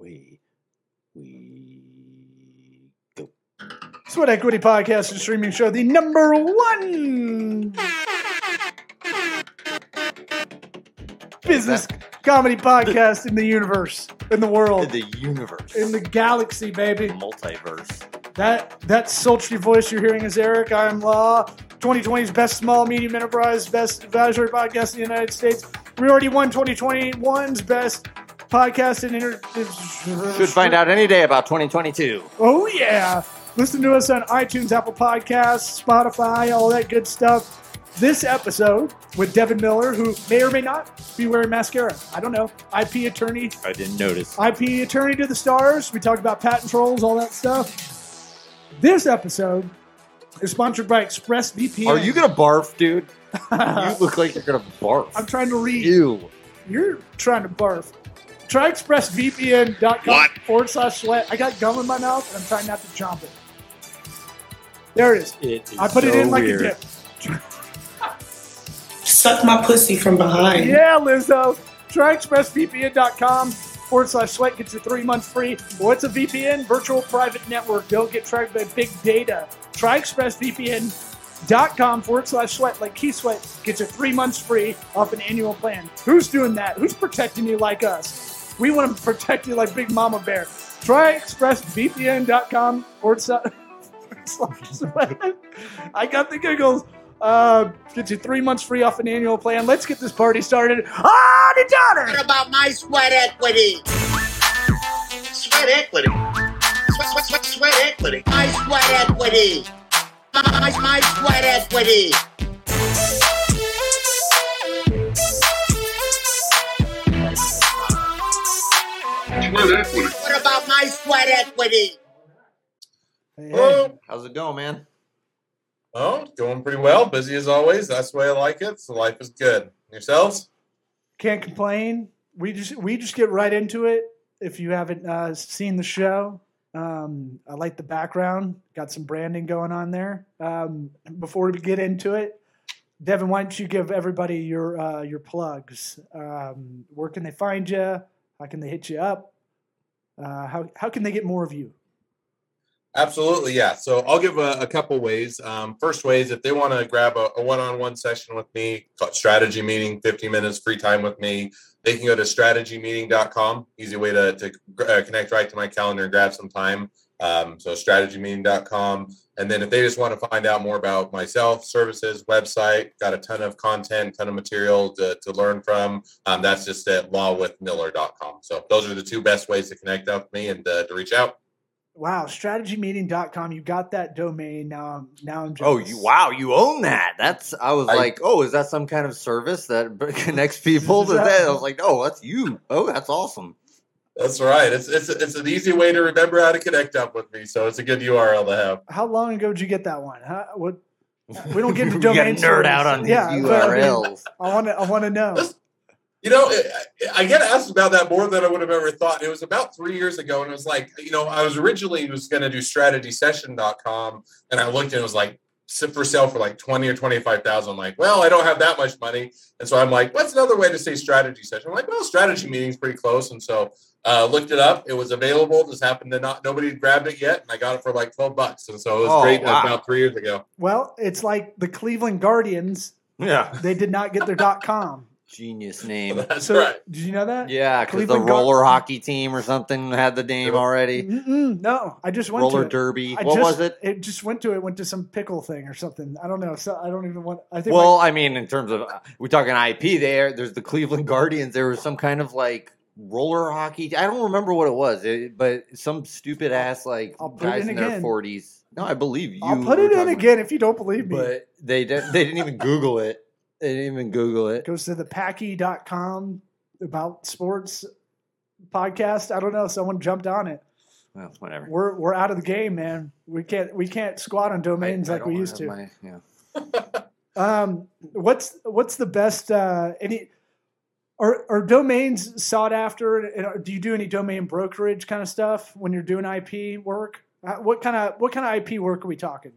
we we go. Sweat Equity Podcast and streaming show, the number one business comedy podcast in the universe, in the world, In The universe, in the galaxy, baby. multiverse. That that sultry voice you're hearing is Eric. I'm Law. 2020's best small medium enterprise, best advisory podcast in the United States. We already won 2021's best podcast in inter. Should find out any day about 2022. Oh yeah! Listen to us on iTunes, Apple Podcasts, Spotify, all that good stuff. This episode with Devin Miller, who may or may not be wearing mascara. I don't know. IP attorney, I didn't notice. IP attorney to the stars. We talked about patent trolls, all that stuff. This episode is sponsored by ExpressVPN. Are you gonna barf, dude? You look like you're gonna barf. I'm trying to read. Ew. You're trying to barf. Try expressvpn.com What? forward slash sweat. I got gum in my mouth and I'm trying not to chomp it. There it is. It is I put it in like weird. a dip. Suck my pussy from behind. Yeah, Lizzo. Try expressvpn.com forward slash sweat. Gets you three months free. What's a VPN? Virtual private network. Don't get tracked by big data. Try expressvpn.com forward slash sweat. Like Key Sweat gets you three months free off an annual plan. Who's doing that? Who's protecting you like us? We want to protect you like Big Mama Bear. Try expressvpn.com slash. I got the giggles. Uh, get you three months free off an annual plan. Let's get this party started. Ah, the daughter! What about my sweat equity? Sweat equity. Sweat, sweat, sweat, sweat equity. My sweat equity. My, my, my sweat equity. What about my sweat equity? Hey, Hello. How's it going, man? Oh, going pretty well. Busy as always. That's the way I like it. So life is good. Yourselves? can't complain. We just we just get right into it. If you haven't uh, seen the show, um, I like the background. Got some branding going on there. Um, before we get into it, Devin, why don't you give everybody your uh, your plugs? Um, where can they find you? How can they hit you up? Uh, how how can they get more of you? Absolutely, yeah. So I'll give a, a couple ways. Um, first way is if they want to grab a, a one-on-one session with me, strategy meeting, 50 minutes free time with me, they can go to strategymeeting.com. Easy way to, to uh, connect right to my calendar and grab some time. Um, so strategymeeting.com. And then if they just want to find out more about myself, services, website, got a ton of content, ton of material to, to learn from. Um, that's just at lawwithmiller.com. So those are the two best ways to connect up with me and uh, to reach out. Wow, strategymeeting.com. You got that domain now. I'm now I'm Oh, you wow, you own that. That's I was I- like, oh, is that some kind of service that connects people to that? I was like, oh, that's you. Oh, that's awesome. That's right. It's it's it's an easy way to remember how to connect up with me. So it's a good URL to have. How long ago did you get that one? Huh? What? We don't get into gotta domain nerd out on these Yeah, I URLs. I want to. I want to know. You know, I- I get asked about that more than I would have ever thought. It was about three years ago, and it was like, you know, I was originally was going to do strategysession.com, and I looked and it was like sit for sale for like twenty or twenty five thousand. I'm like, well, I don't have that much money, and so I'm like, what's another way to say strategy session? I'm like, well, strategy meeting's pretty close, and so uh, looked it up. It was available. Just happened to not nobody grabbed it yet, and I got it for like twelve bucks, and so it was Oh, great. wow. About three years ago. Well, it's like the Cleveland Guardians. Yeah. They did not get their dot com. Genius name. That's So right. did you know that? Yeah, because the Cleveland Guard- roller hockey team or something had the name already. Mm-mm, no, I just went Roller to it. derby. I What just, was it? It just went to it. Went to some pickle thing or something. I don't know. So I don't even want. I think. Well, I mean, in terms of we're talking IP, there. There's the Cleveland Guardians. There was some kind of like roller hockey. I don't remember what it was, it, but some stupid ass like I'll put it guys in in their forties. No, I believe you. I'll put it in talking- again if you don't believe me. But they did, they didn't even Google it. They didn't even Google it. Goes to the packy.com about sports podcast. I don't know. Someone jumped on it. Well, whatever. We're we're out of the game, man. We can't we can't squat on domains I- I like we used to. my- yeah. Um, what's what's the best? Uh, any are are domains sought after? And Do you do any domain brokerage kind of stuff when you're doing IP work? Uh, what kind of what kind of IP work are we talking?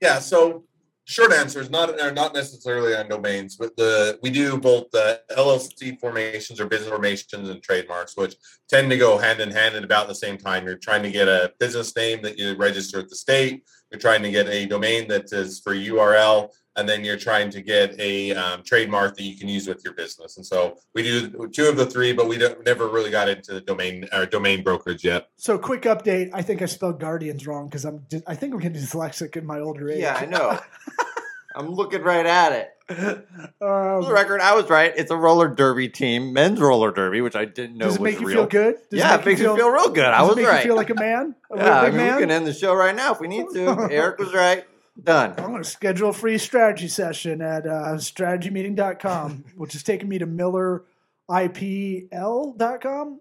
Yeah. So short answer is not are not necessarily on domains, but the we do both the LLC formations or business formations and trademarks, which tend to go hand in hand at about the same time. You're trying to get a business name that you register at the state. You're trying to get a domain that is for URL, and then you're trying to get a um, trademark that you can use with your business. And so we do two of the three, but we don't, never really got into the domain or domain brokerage yet. So, quick update. I think I spelled Guardians wrong because I'm. I think I'm getting dyslexic in my older age. Yeah, I know. I'm looking right at it. For the um, record, I was right. It's a roller derby team, men's roller derby, which I didn't know does it was make you real. feel good? Does yeah, it makes you feel real good. I does it was make right. You feel like a man. A yeah, I mean, man? we can end the show right now if we need to. Eric was right. Done. I'm going to schedule a free strategy session at uh, strategymeeting.com, which is taking me to milleriplaw.com.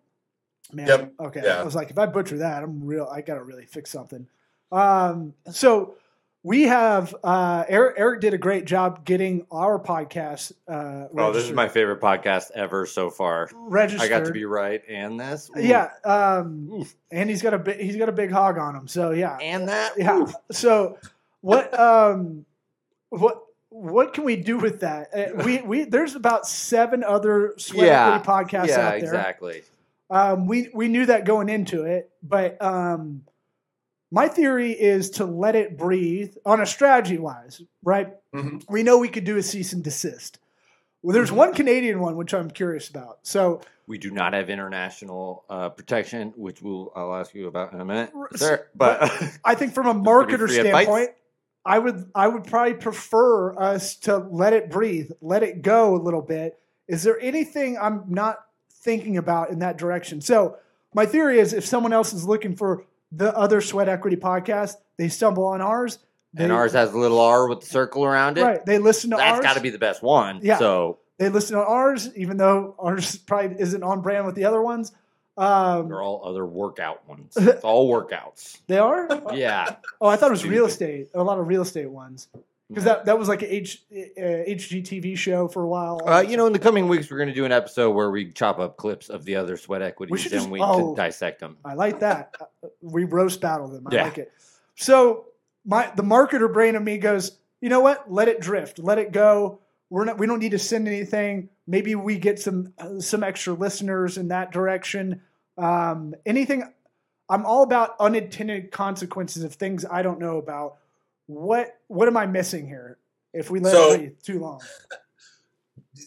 Man, Yep. okay. Yeah. I was like, if I butcher that, I'm real. I got to really fix something. Um, so we have uh, Eric. Eric did a great job getting our podcast. Uh, Oh, this is my favorite podcast ever so far. registered. I got to be right and this. Ooh. Yeah, um, and he's got a bi- he's got a big hog on him. So yeah, And that. yeah. So what um what what can we do with that? Uh, we we there's about seven other sweat Yeah. podcasts Yeah, out there. exactly. Um, we we knew that going into it, but um, my theory is to let it breathe on a strategy wise, right? Mhm. We know we could do a cease and desist. Well, there's Mm-hmm. one Canadian one which I'm curious about. So We do not have international uh, protection, which we'll I'll ask you about in a minute, sir. But I think from a marketer standpoint, I would I would probably prefer us to let it breathe, let it go a little bit. Is there anything I'm not thinking about in that direction? So my theory is if someone else is looking for the other sweat equity podcast, they stumble on ours. They, and ours has a little R with the circle around it. right. They listen to That's ours. That's got to be the best one. Yeah. So They listen to ours, even though ours probably isn't on brand with the other ones. Um, they're all other workout ones. It's all workouts. they are. Yeah. Oh, I thought it was real estate. A lot of real estate ones. Because that, that was like a H, uh, HGTV show for a while. Uh, you know, in the coming weeks, we're going to do an episode where we chop up clips of the other sweat equities should and we oh. dissect them. I like that. Uh, We roast battle them. I Yeah. like it. So my the marketer brain of me goes, you know what? Let it drift. Let it go. We're not. We don't need to send anything. Maybe we get some uh, some extra listeners in that direction. Um, anything. I'm all about unintended consequences of things I don't know about. What What am I missing here? If we let So- it too long.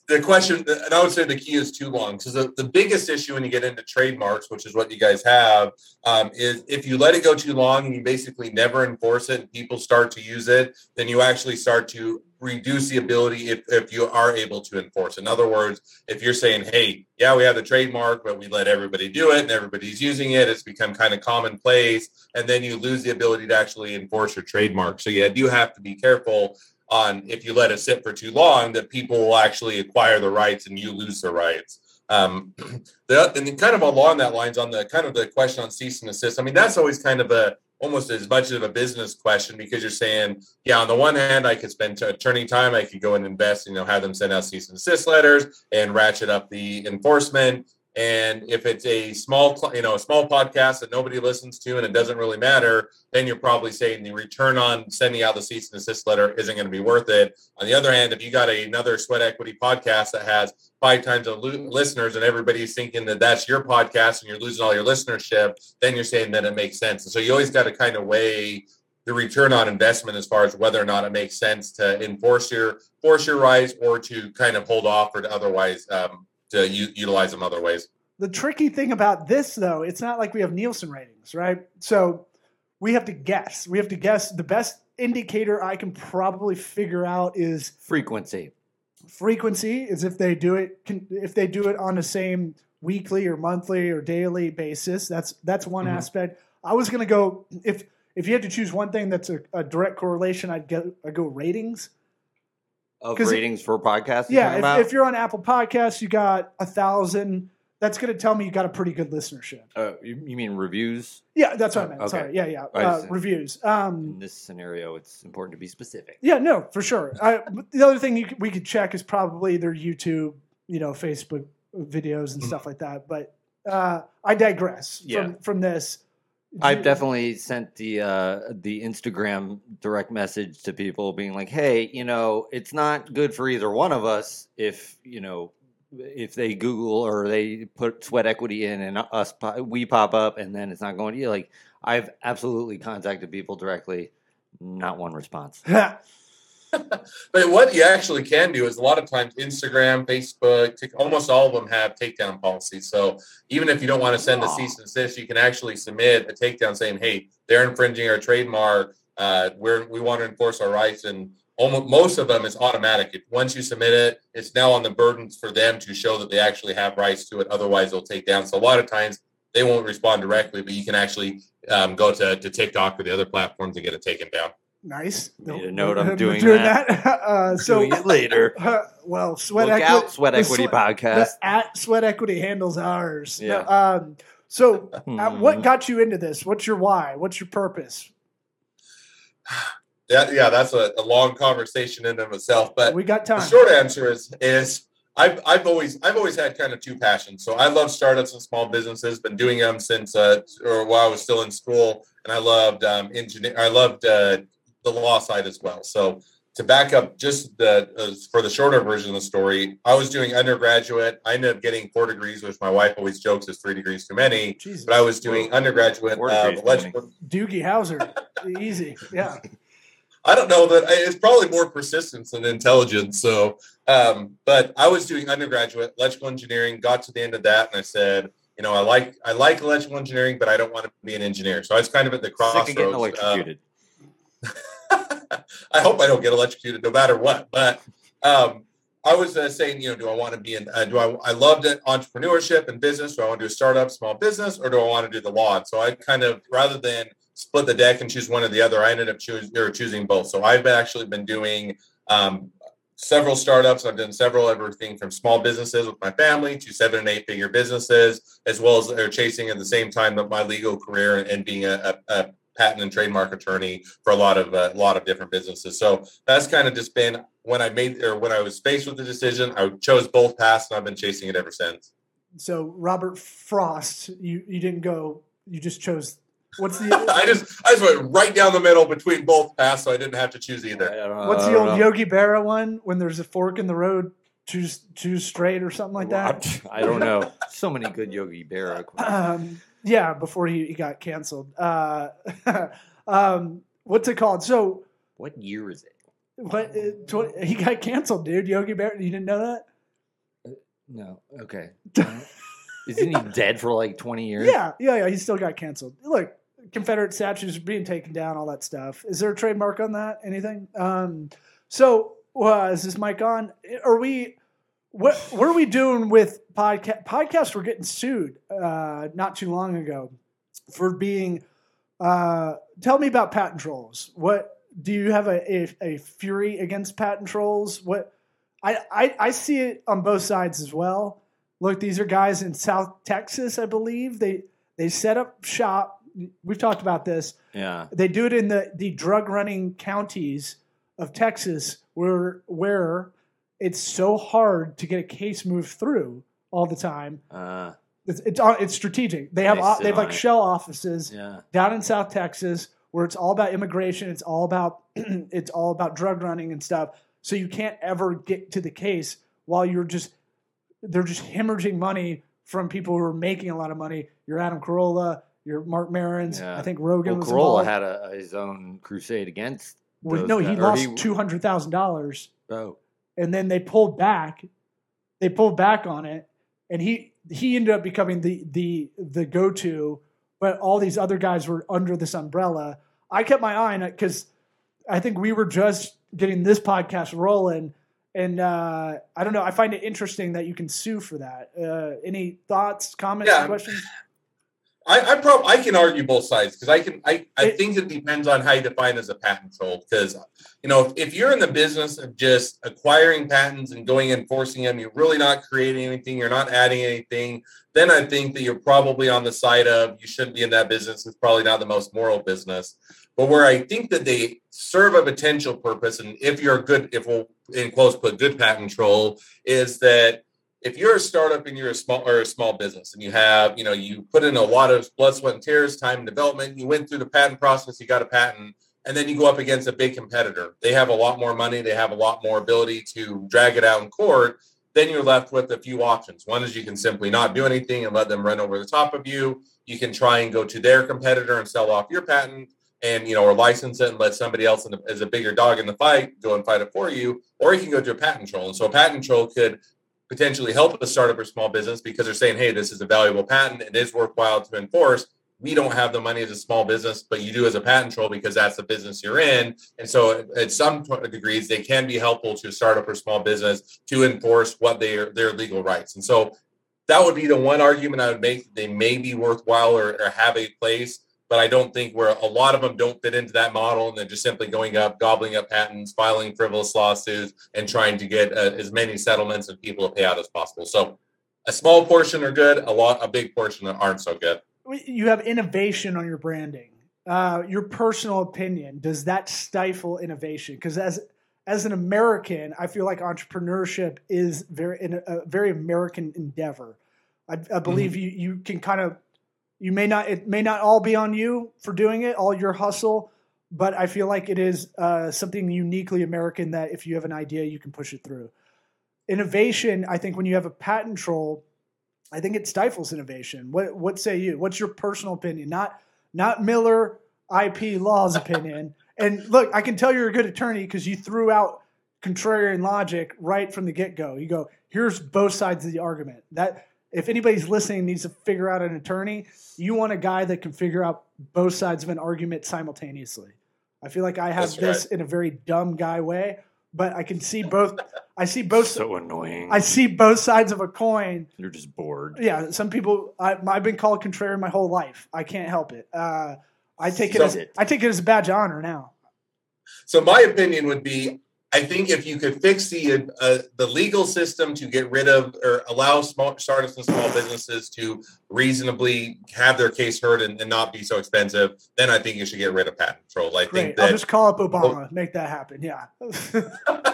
the question, and I would say the key is too long. So the, the biggest issue when you get into trademarks, which is what you guys have, um, is if you let it go too long and you basically never enforce it and people start to use it, then you actually start to reduce the ability if, if you are able to enforce. In other words, if you're saying, hey, yeah, we have the trademark, but we let everybody do it and everybody's using it, it's become kind of commonplace, and then you lose the ability to actually enforce your trademark. So yeah, you have to be careful on if you let it sit for too long that people will actually acquire the rights and you lose the rights. Um, the, and kind of along that lines on the kind of the question on cease and assist. I mean, that's always kind of a almost as much of a business question because you're saying, yeah, on the one hand, I could spend t- attorney time, I could go and invest, you know, have them send out cease and assist letters and ratchet up the enforcement. And if it's a small, you know, a small podcast that nobody listens to and it doesn't really matter, then you're probably saying the return on sending out the cease and assist letter isn't going to be worth it. On the other hand, if you got a, another sweat equity podcast that has five times the listeners and everybody's thinking that that's your podcast and you're losing all your listenership, then you're saying that it makes sense. And so you always got to kind of weigh the return on investment as far as whether or not it makes sense to enforce your force your rights or to kind of hold off or to otherwise um, to u- utilize them other ways. The tricky thing about this, though, it's not like we have Nielsen ratings, right? So we have to guess. We have to guess. The best indicator I can probably figure out is Frequency. frequency. Is if they do it, can, if they do it on the same weekly or monthly or daily basis. That's that's one Mhm. aspect. I was going to go if if you had to choose one thing that's a, a direct correlation, I'd go I'd go ratings. Of ratings for podcasts. Yeah, if, if you're on Apple Podcasts, you got a thousand. That's going to tell me you got a pretty good listenership. Uh, you, you mean reviews? Yeah, that's what I meant. Okay. Sorry. Yeah, yeah. Uh, reviews. In Um, this scenario, it's important to be specific. yeah, no, for sure. I, the other thing could- we could check is probably their YouTube, you know, Facebook videos and Mhm. stuff like that. But uh, I digress Yeah. from from this. I've definitely sent the uh, the Instagram direct message to people, being like, "Hey, you know, it's not good for either one of us if you know if they Google or they put sweat equity in and us we pop up and then it's not going to you." Like, I've absolutely contacted people directly, not one response. But what you actually can do is a lot of times Instagram, Facebook, almost all of them have takedown policies. So even if you don't want to send a cease and desist, you can actually submit a takedown saying, "Hey, they're infringing our trademark. Uh, we're we want to enforce our rights." And almost most of them is automatic. Once you submit it, it's now on the burdens for them to show that they actually have rights to it. Otherwise, they'll take down. So a lot of times they won't respond directly, but you can actually um, go to, to TikTok or the other platforms and get it taken down. Nice. Need to note I'm doing that. uh, so Doing it later. Uh, well, sweat Look equity. out, Sweat Equity Sweat- Podcast. The at Sweat Equity handles ours. Yeah. Um, so, uh, what got you into this? What's your why? What's your purpose? That, yeah, that's a, a long conversation in and of itself. But we got time. the time. short answer is is I've I've always I've always had kind of two passions. So I love startups and small businesses. Been doing them since uh, or while I was still in school, and I loved um, engineer. I loved uh, the law side as well. So to back up just the uh, for the shorter version of the story, I was doing undergraduate. I ended up getting four degrees, which my wife always jokes is three degrees too many. Jesus. But I was doing undergraduate Four uh, degrees electrical. Doogie Howser. Easy. Yeah. I don't know that it's probably more persistence than intelligence. So, um, but I was doing undergraduate electrical engineering. Got to the end of that, and I said, you know, I like I like electrical engineering, but I don't want to be an engineer. So I was kind of at the Sick crossroads. of getting Um, electrocuted. I hope I don't get electrocuted no matter what. But um, I was uh, saying, you know, do I want to be in? Uh, do I? I loved it, entrepreneurship and business. Do I want to do a startup, small business, or do I want to do the law? And so I kind of rather than split the deck and choose one or the other, I ended up choosing or choosing both. So I've actually been doing um, several startups. I've done several everything from small businesses with my family to seven and eight figure businesses, as well as chasing at the same time my legal career and being a, a patent and trademark attorney for a lot of uh, a lot of different businesses. So that's kind of just been when I made or when I was faced with the decision, I chose both paths and I've been chasing it ever since. So Robert Frost, you you didn't go. You just chose. What's the I just I just went right down the middle between both paths, so I didn't have to choose either. know, what's the old know. Yogi Berra one? When there's a fork in the road, choose choose straight or something like that. I don't know. So many good Yogi Berra. quotes. Um, yeah, before he, he got canceled. Uh, um, what's it called? So What year is it? what? uh, tw- he got canceled, dude. Yogi Bear. You didn't know that? No. Okay. Isn't he dead for like 20 years? Yeah, yeah, yeah. He still got canceled. Look, Confederate statues are being taken down, all that stuff. Is there a trademark on that? Anything? Um, so, uh, is this mic on? Are we? What what are we doing with podcast? Podcasts were getting sued uh, not too long ago for being. Uh, tell me about patent trolls. What do you have a, a, a fury against patent trolls? What I, I I see it on both sides as well. Look, these are guys in South Texas, I believe. They they set up shop. We've talked about this. Yeah. They do it in the, the drug running counties of Texas where where it's so hard to get a case moved through all the time. Uh, It's it's, on- it's strategic. They have They they have like it. shell offices yeah. down in South Texas where it's all about immigration, it's all about it's all about drug running and stuff. So you can't ever get to the case while you're just they're just hemorrhaging money from people who are making a lot of money. You're Adam Carolla, you're Marc Marons. Yeah. I think Rogan Well, was Carolla had a, his own crusade against. Well, no, guys- he or lost two hundred thousand dollars, Oh, and then they pulled back. They pulled back on it, and he he ended up becoming the the the go to. But all these other guys were under this umbrella. I kept my eye on it because I think we were just getting this podcast rolling, and uh, I don't know. I find it interesting that you can sue for that. Uh, any thoughts, comments, Yeah. questions? I I, prob- I can argue both sides because I can I, I It- think it depends on how you define as a patent troll because you know if, if you're in the business of just acquiring patents and going and enforcing them you're really not creating anything you're not adding anything then I think that you're probably on the side of you shouldn't be in that business it's probably not the most moral business. But where I think that they serve a potential purpose and if you're a good if we'll in quotes put good patent troll is that if you're a startup and you're a small or a small business and you have, you know, you put in a lot of blood, sweat, and tears, time and development, you went through the patent process, you got a patent, and then you go up against a big competitor. They have a lot more money, they have a lot more ability to drag it out in court. Then you're left with a few options. One is you can simply not do anything and let them run over the top of you. You can try and go to their competitor and sell off your patent and you know or license it and let somebody else the, as a bigger dog in the fight go and fight it for you or you can go to a patent troll and so a patent troll could potentially help a startup or small business because they're saying hey this is a valuable patent. It is worthwhile to enforce. We don't have the money as a small business but you do as a patent troll because that's the business you're in. And so at some degrees they can be helpful to a startup or small business to enforce what their their legal rights. And so that would be the one argument i would make that they may be worthwhile or, or have a place but I don't think where a lot of them don't fit into that model and they're just simply going up, gobbling up patents, filing frivolous lawsuits, and trying to get uh, as many settlements and people to pay out as possible. So a small portion are good, a lot, a big portion that aren't so good. You have innovation on your branding. Uh, your personal opinion does that stifle innovation? Because as as an American, I feel like entrepreneurship is very a very American endeavor. I, I believe mm-hmm. you you can kind of you may not it may not all be on you for doing it, all your hustle, but I feel like it is uh, something uniquely American that if you have an idea, you can push it through. Innovation, I think, when you have a patent troll, I think it stifles innovation. What what say you? What's your personal opinion? Not not Miller IP Law's opinion. And look, I can tell you're a good attorney because you threw out contrarian logic right from the get go. You go, here's both sides of the argument. That if anybody's listening needs to figure out an attorney, you want a guy that can figure out both sides of an argument simultaneously. I feel like I have That's this right. in a very dumb guy way, but I can see both. I see both. So annoying. I see both sides of a coin. You're just bored. Yeah, some people. I, have been called contrarian my whole life. I can't help it. Uh, I take it so, as I take it as a badge of honor now. So my opinion would be I think if you could fix the uh, the legal system to get rid of or allow small startups and small businesses to reasonably have their case heard and, and, not be so expensive, then I think you should get rid of patent control. I Great. think that, I'll just call up Obama, well, make that happen. Yeah.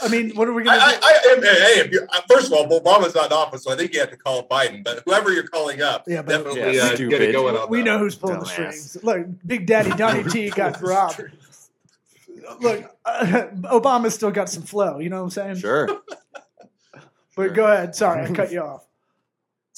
I mean, what are we going to do? I, I, hey, uh, first of all, Obama's not in office, so I think you have to call Biden. But whoever you're calling up, yeah, but, definitely yeah, uh, get it going on. We that. know who's pulling Dumbass. the strings. Look, Big Daddy Donnie T got robbed look, uh, Obama's still got some flow. You know what I'm saying? Sure. but sure. go ahead. Sorry, I cut you off.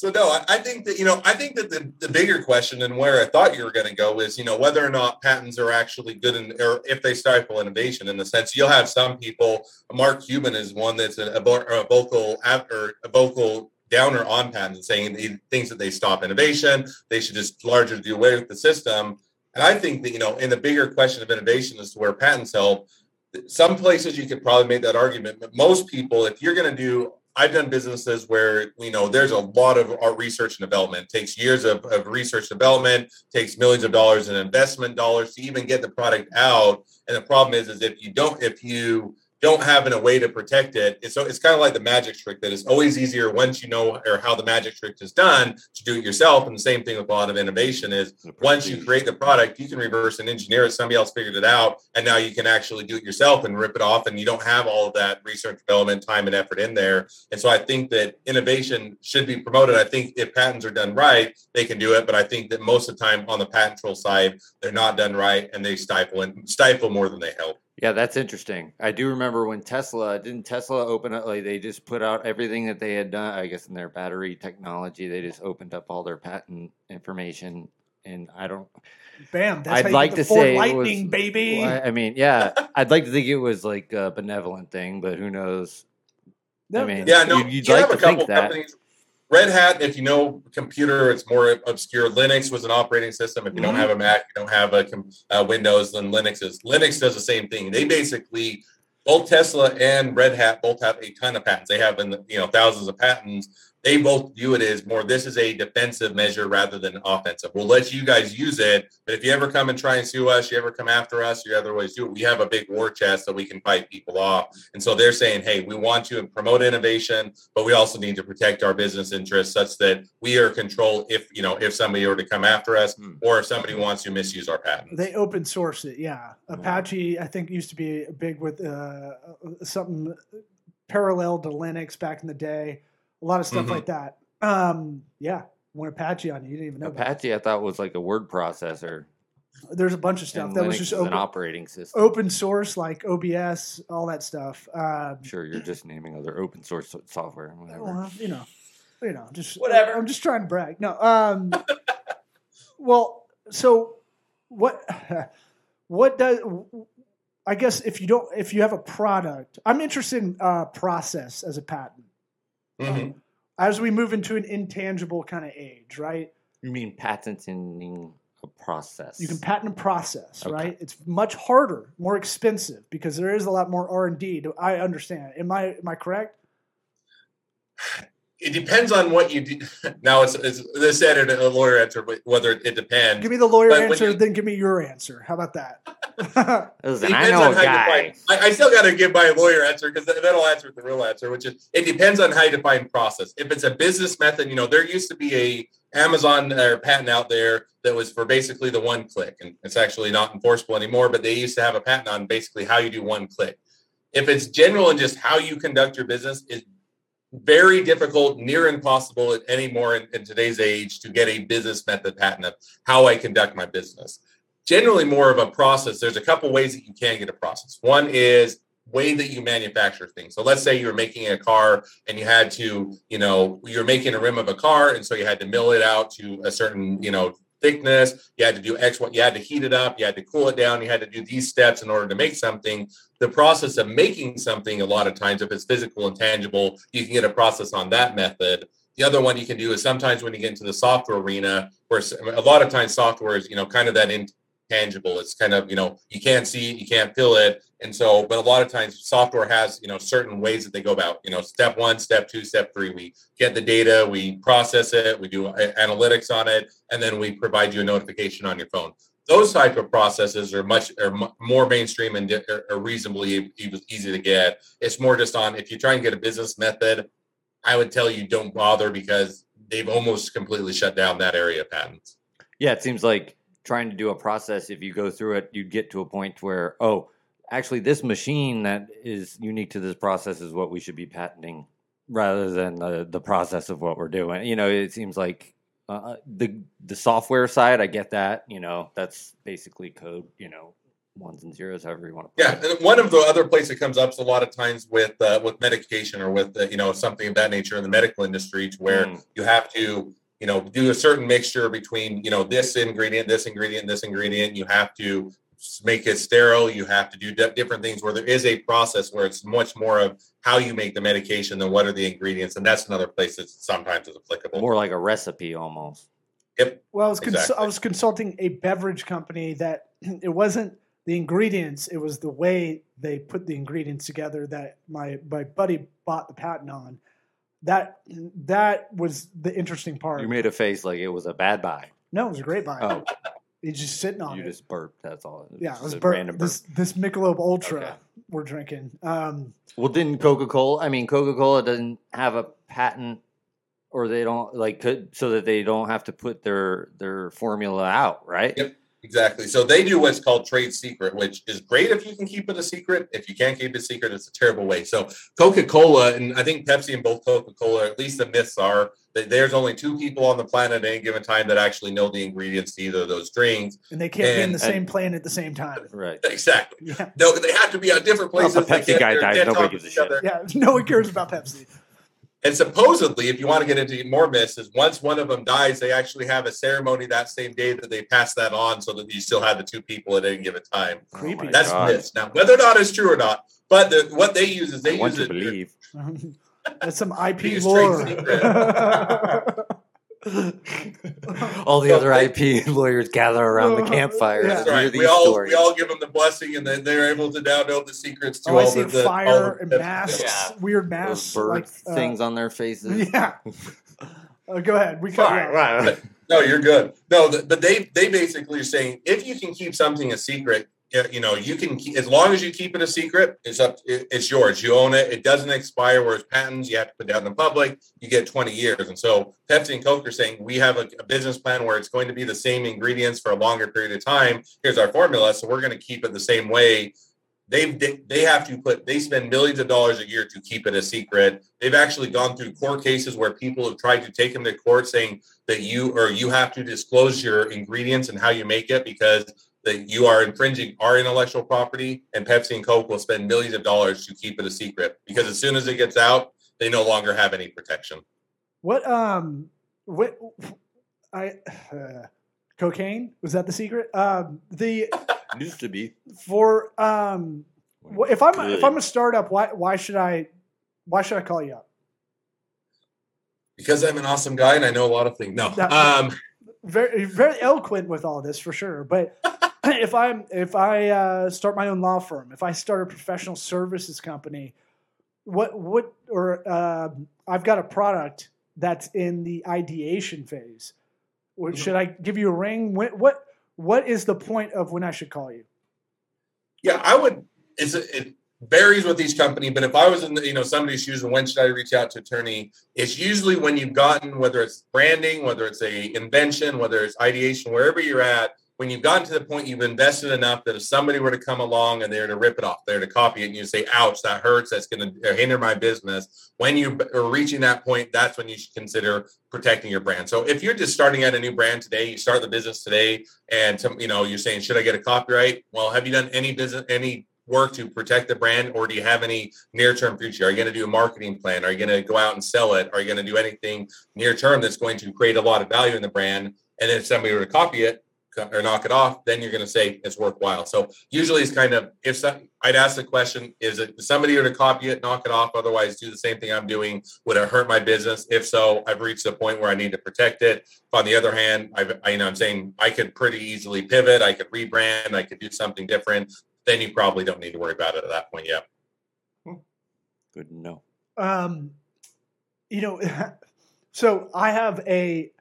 So no, I, I, think that you know, I think that the, the bigger question and where I thought you were going to go is, you know, whether or not patents are actually good in, or if they stifle innovation. In the sense, you'll have some people. Mark Cuban is one that's a, a, a vocal or a vocal downer on patents, saying he thinks that they stop innovation. They should just largely do away with the system. And I think that, you know, in the bigger question of innovation as to where patents help, some places you could probably make that argument, but most people, if you're going to do, I've done businesses where, you know, there's a lot of art research and development, it takes years of, of research development, takes millions of dollars in investment dollars to even get the product out. And the problem is, is if you don't, if you don't have in a way to protect it. It's, so it's kind of like the magic trick that is always easier once you know or how the magic trick is done to do it yourself. And the same thing with a lot of innovation is once you create the product, you can reverse and engineer it. Somebody else figured it out, and now you can actually do it yourself and rip it off, and you don't have all of that research development time and effort in there. And so I think that innovation should be promoted. I think if patents are done right, they can do it. But I think that most of the time on the patent troll side, they're not done right, and they stifle and stifle more than they help. Yeah, that's interesting. I do remember when Tesla didn't Tesla open up like they just put out everything that they had done. I guess in their battery technology, they just opened up all their patent information. And I don't. Bam! I'd like to say lightning, was, baby. Well, I mean, yeah, I'd like to think it was like a benevolent thing, but who knows? No, I mean, yeah, no, you'd, you'd you like to think that. Companies Red Hat, if you know computer, it's more obscure. Linux was an operating system. If you don't mm-hmm. have a Mac, you don't have a uh, Windows, then Linux is. Linux does the same thing. They basically both Tesla and Red Hat both have a ton of patents. They have you know thousands of patents they both view it as more this is a defensive measure rather than offensive. We'll let you guys use it, but if you ever come and try and sue us, you ever come after us, you otherwise do it. We have a big war chest so we can fight people off. And so they're saying, hey, we want to promote innovation, but we also need to protect our business interests such that we are control if you know if somebody were to come after us hmm. or if somebody wants to misuse our patents. They open source it, yeah. Apache, I think, used to be big with uh, something parallel to Linux back in the day a lot of stuff Mhm. like that. Um, yeah, went Apache on you. You didn't even know. Apache, I thought was like a word processor. There's a bunch of stuff and that was just is an operating system. open source, like OBS, all that stuff. Um, Sure, you're just naming other open source so- software. Whatever. well, you know, you know, just Whatever. I'm just trying to brag. No, um, well, so what? What does? I guess if you don't, if you have a product, I'm interested in uh, process as a patent. Mhm. As we move into an intangible kind of age, right? You mean patenting a process? You can patent a process, Okay. right? It's much harder, more expensive because there is a lot more R and D. I understand. Am I am I correct? It depends on what you do. Now, it's, it's this editor, a lawyer answer, but whether it depends. Give me the lawyer But answer, you- then give me your answer. How about that? Listen, I depends know on a how you guy. define- I, I still got to give my lawyer answer because then I'll answer the real answer, which is it depends on how you define process. If it's a business method, you know, there used to be a Amazon or patent out there that was for basically the one click, and it's actually not enforceable anymore. But they used to have a patent on basically how you do one click. If it's general and just how you conduct your business, is very difficult, near impossible anymore in, in today's age to get a business method patent of how I conduct my business generally more of a process. There's a couple ways that you can get a process. One is way that you manufacture things. So let's say you're making a car and you had to, you know, you're making a rim of a car, and so you had to mill it out to a certain, you know, thickness. You had to do X, you had to heat it up, you had to cool it down, you had to do these steps in order to make something. The process of making something, a lot of times, if it's physical and tangible, you can get a process on that method. The other one you can do is sometimes when you get into the software arena, where a lot of times software is, you know, kind of that intangible. It's kind of, you know, you can't see it, you can't feel it. And so, but a lot of times software has, you know, certain ways that they go about, you know, step one, step two, step three. We get the data, we process it, we do analytics on it, and then we provide you a notification on your phone. Those type of processes are much are more mainstream and are, reasonably easy to get. It's more just on if you try and get a business method, I would tell you don't bother because they've almost completely shut down that area of patents. Yeah, it seems like trying to do a process, if you go through it, you'd get to a point where, oh, actually, this machine that is unique to this process is what we should be patenting rather than the, the process of what we're doing. You know, it seems like uh, the the software side, I get that. You know, that's basically code. You know, ones and zeros, however you want to. Yeah, and one of the other places it comes up is a lot of times with uh, with medication or with uh, you know something of that nature in the medical industry, to where Mm. you have to you know do a certain mixture between you know this ingredient, this ingredient, this ingredient. You have to make it sterile. You have to do di- different things where there is a process where it's much more of how you make the medication than what are the ingredients, and that's another place that sometimes is applicable. More like a recipe almost. Yep. Well, I was cons- Exactly. I was consulting a beverage company that it wasn't the ingredients; it was the way they put the ingredients together that my my buddy bought the patent on. That that was the interesting part. You made a face like it was a bad buy. no, it was a great buy. Oh, He's just sitting on you it. just burped. That's all. yeah, it was a bur- random burp. this this Michelob Ultra Okay. we're drinking. Um, Well, didn't Coca Cola? I mean, Coca Cola doesn't have a patent, or they don't like could so that they don't have to put their their formula out, right? Yep. Exactly. So they do what's called trade secret, which is great if you can keep it a secret. If you can't keep it a secret, it's a terrible way. So Coca Cola and I think Pepsi and both Coca Cola, at least the myths are that there's only two people on the planet at any given time that actually know the ingredients to either of those drinks. and they can't be in the same plane at the same time. Right. Exactly. Yeah, No, they have to be on different Well, places. the Pepsi guy they're dies, dead nobody gives a shit. other. yeah. No one cares about Pepsi. And supposedly, if you want to get into more myths, is once one of them dies, they actually have a ceremony that same day that they pass that on, so that you still have the two people at any given time. Oh Creepy. Oh That's God. myths. Now, whether or not it's true or not, but the, what they use is I they want use to it. believe. That's some IP Biggest lore. trade All the So other they- IP lawyers gather around the campfire Yeah. to hear right. these We all stories. we all give them the blessing, and then they're able to now know the secrets to oh, I all see the, the all fire the- and masks, Yeah. weird masks, bird like uh, things on their faces. Yeah. Uh, go ahead. We cut you Right, off. right. No, you're good. No, th- but they they basically are saying if you can keep something a secret, you know, you can as long as you keep it a secret, it's up. It's yours. You own it. It doesn't expire. Whereas patents, you have to put out in the public. You get 20 years. And so Pepsi and Coke are saying we have a, a business plan where it's going to be the same ingredients for a longer period of time. Here's our formula, so we're going to keep it the same way. They've they, they have to put they spend millions of dollars a year to keep it a secret. They've actually gone through court cases where people have tried to take them to court saying that you or you have to disclose your ingredients and how you make it because that you are infringing our intellectual property and Pepsi and Coke will spend millions of dollars to keep it a secret because as soon as it gets out, they no longer have any protection. What um what I uh, cocaine was that the secret? Um the Used to be. for um if I'm if I'm a startup, why why should I why should I call you up? Because I'm an awesome guy and I know a lot of things. No. That- Um Very very eloquent with all this for sure, but if I'm if I uh, start my own law firm, if I start a professional services company, what what or uh, I've got a product that's in the ideation phase. Or Should I give you a ring? What what what is the point of when I should call you? Yeah, I would. It's it varies with each company, but if I was in you know somebody's shoes and when should I reach out to attorney? It's usually when you've gotten whether it's branding, whether it's a invention, whether it's ideation, wherever you're at. When you've gotten to the point you've invested enough that if somebody were to come along and they're to rip it off, they're to copy it, and you say, "Ouch, that hurts. That's going to uh, hinder my business." When you are reaching that point, that's when you should consider protecting your brand. So if you're just starting out a new brand today, you start the business today, and you know you're saying, "Should I get a copyright?" Well, have you done any business any work to protect the brand or do you have any near term future? Are you going to do a marketing plan? Are you going to go out and sell it? Are you going to do anything near term that's going to create a lot of value in the brand? And then if somebody were to copy it or knock it off then you're going to say it's worthwhile. So usually it's kind of if some, i'd ask the question is it somebody were to copy it knock it off otherwise do the same thing i'm doing would it hurt my business? If so i've reached the point where i need to protect it. If on the other hand I've, I, you know i'm saying i could pretty easily pivot i could rebrand i could do something different then you probably don't need to worry about it at that point yet. Good to know. um, you know, so I have a,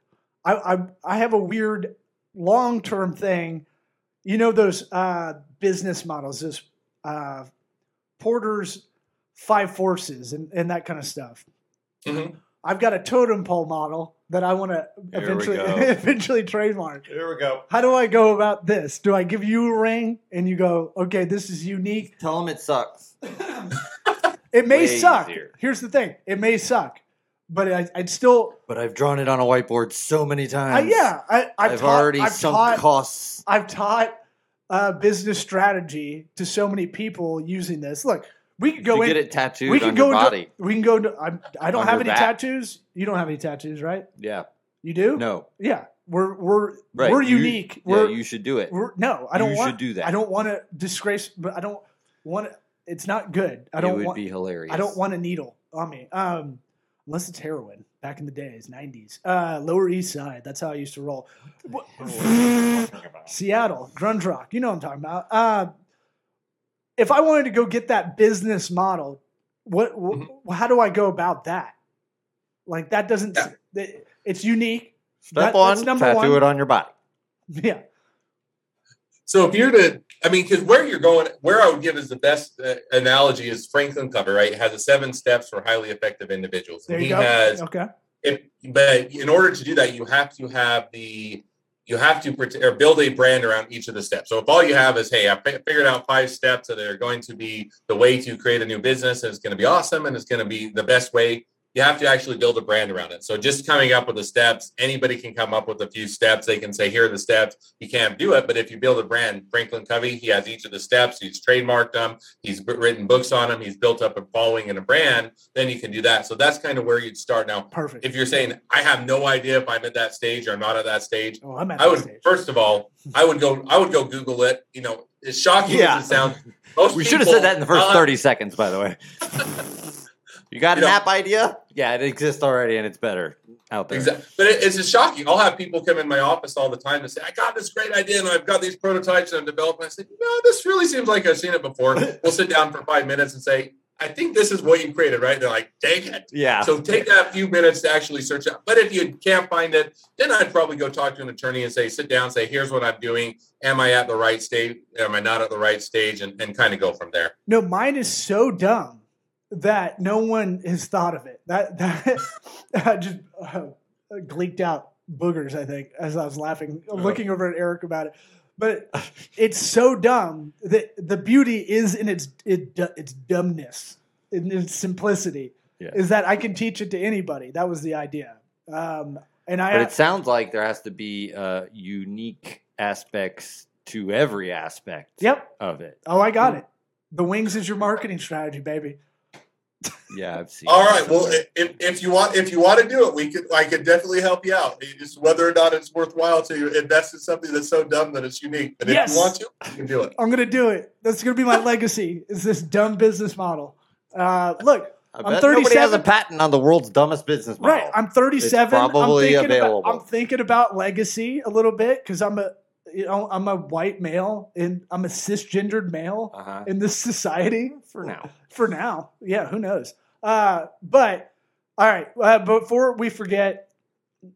I, I, I have a weird long term thing. You know those uh, business models, those uh, Porter's five forces and, and that kind of stuff. Mhm. I've got a totem pole model that I want to eventually eventually trademark. Here we go. How do I go about this? Do I give you a ring and you go, okay, this is unique? Tell them it sucks. It may Way suck. easier. Here's the thing: it may suck, but I, I'd still But I've drawn it on a whiteboard so many I, times. yeah, I, I've, I've, taught, already I've sunk taught, costs. I've taught uh, business strategy to so many people using this. Look, we could go you in. get it tattooed we can on go your into. body. We can go into. I'm, I don't have any back. tattoos. You don't have any tattoos, right? Yeah. You do? No. Yeah, we're we're Right. we're unique. Yeah, we're, you should do it. we're no. I don't You want should do that. I don't want to disgrace. But I don't want. It's not good. I don't It would want. be hilarious. I don't want a needle on me. Um, unless it's heroin. Back in the days, nineties, uh, Lower East Side. That's how I used to roll. Seattle, grunge rock. You know what I'm talking about. Uh, if I wanted to go get that business model, what? Mm-hmm. How do I go about that? Like that doesn't. Yeah. it- It's unique. Step That- one, that's tattoo one. it on your body. Yeah. So if you're to, I mean, because where you're going, where I would give is the best uh, analogy is Franklin Covey, right? It has a seven steps for highly effective individuals. There And you he go. has okay. if, but in order to do that, you have to have the you have to build a brand around each of the steps. So if all you have is, hey, I figured out five steps that are going to be the way to create a new business, and it's going to be awesome, and it's going to be the best way. You have to actually build a brand around it. So just coming up with the steps, anybody can come up with a few steps. They can say, here are the steps. You can't do it, but if you build a brand, Franklin Covey, he has each of the steps. He's trademarked them. He's written books on them. He's built up a following and a brand. Then you can do that. So that's kind of where you'd start. Now, Perfect. if you're saying I have no idea if I'm at that stage or I'm not at that stage, oh, I'm at I that would stage. first of all, I would go, I would go Google it. You know, as shocking Yeah. as it sounds, most We should have said that in the 1st I'll 30 seconds, by the way. you got You an know- app idea? Yeah, it exists already and it's better out there. Exactly. But it, it's just shocking. I'll have people come in my office all the time and say, I got this great idea and I've got these prototypes and I'm developing. I say, no, this really seems like I've seen it before. We'll sit down for five minutes and say, I think this is what you created, right? They're like, dang it. Yeah. So take that few minutes to actually search out. But if you can't find it, then I'd probably go talk to an attorney and say, sit down, say, here's what I'm doing. Am I at the right stage? Am I not at the right stage? And, and kind of go from there. No, mine is so dumb that no one has thought of it. That that I just uh, gleeked out boogers. I think as I was laughing, Uh-huh. looking over at Eric about it. but it's so dumb that the beauty is in its it, its dumbness, in its simplicity. Yeah. Is that I can teach it to anybody. That was the idea. Um, and I But it sounds like there has to be uh, unique aspects to every aspect yep. of it. Oh, I got it. The wings is your marketing strategy, baby. Yeah, I've seen. All that right. Well, if, if you want if you want to do it, we could I could definitely help you out. It's whether or not it's worthwhile to invest in something that's so dumb that it's unique. But if Yes. you want to, you can do it. I'm gonna do it. That's gonna be my legacy. Is this dumb business model? Uh, look, I I'm bet nobody has a patent on the world's dumbest business model. right. I'm 37. It's probably I'm available. About, I'm thinking about legacy a little bit because I'm a, you know, I'm a white male and I'm a cisgendered male uh-huh. in this society. for now. for now. Yeah, who knows? Uh, but all right, uh, before we forget,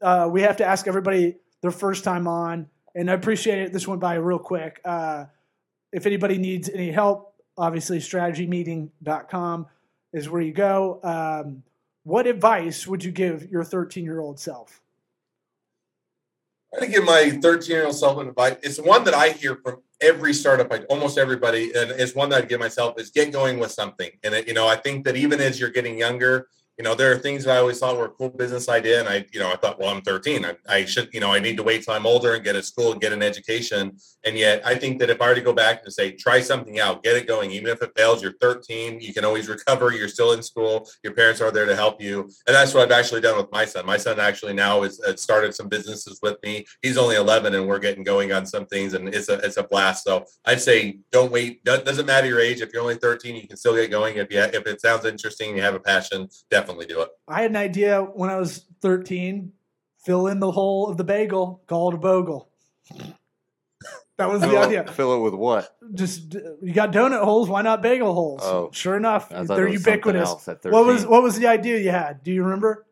uh, we have to ask everybody their first time on, and I appreciate it. This went by real quick. Uh, if anybody needs any help, obviously strategymeeting.com is where you go. Um, what advice would you give your 13 year old self? I'm going to give my 13 year old self an advice. It's one that I hear from every startup, like almost everybody, and it's one that I give myself is get going with something. And it, you know, I think that even as you're getting younger, you know, there are things that I always thought were a cool business idea, and I, you know, I thought, well, I'm 13, I, I should, you know, I need to wait till I'm older and get a school and get an education. And yet, I think that if I were to go back and say, try something out, get it going, even if it fails, you're 13, you can always recover. You're still in school. Your parents are there to help you, and that's what I've actually done with my son. My son actually now has started some businesses with me. He's only 11, and we're getting going on some things, and it's a it's a blast. So I'd say don't wait. Doesn't matter your age. If you're only 13, you can still get going. If you if it sounds interesting, you have a passion, definitely do it. I had an idea when I was 13 fill in the hole of the bagel, call it a bogle. That was the idea. fill it with what? just uh, you got donut holes why not bagel holes Oh. sure enough they're it was something ubiquitous what was what was the idea you had do you remember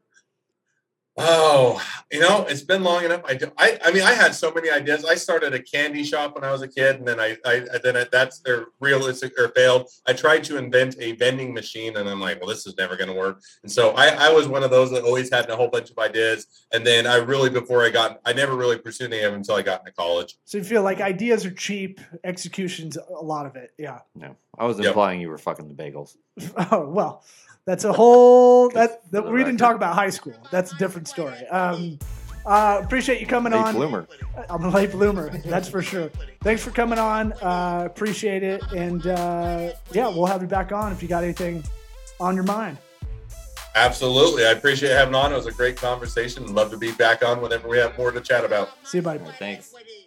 Oh, you know, it's been long enough. I do. I, I mean, I had so many ideas. I started a candy shop when I was a kid, and then I, I then it, that's their realistic or failed. I tried to invent a vending machine, and I'm like, well, this is never going to work. And so I, I was one of those that always had a whole bunch of ideas. And then I really, before I got, I never really pursued any of them until I got into college. so you feel like ideas are cheap execution's a lot of it yeah No, I was Yep. implying you were fucking the bagels. oh well that's a whole that, that the we didn't talk about high school that's a different story um uh appreciate you coming Late on bloomer. i'm a late bloomer that's for sure thanks for coming on uh appreciate it and uh yeah we'll have you back on if you got anything on your mind Absolutely, I appreciate having on. It was a great conversation. Love to be back on whenever we have more to chat about. see you buddy Thanks. Equity.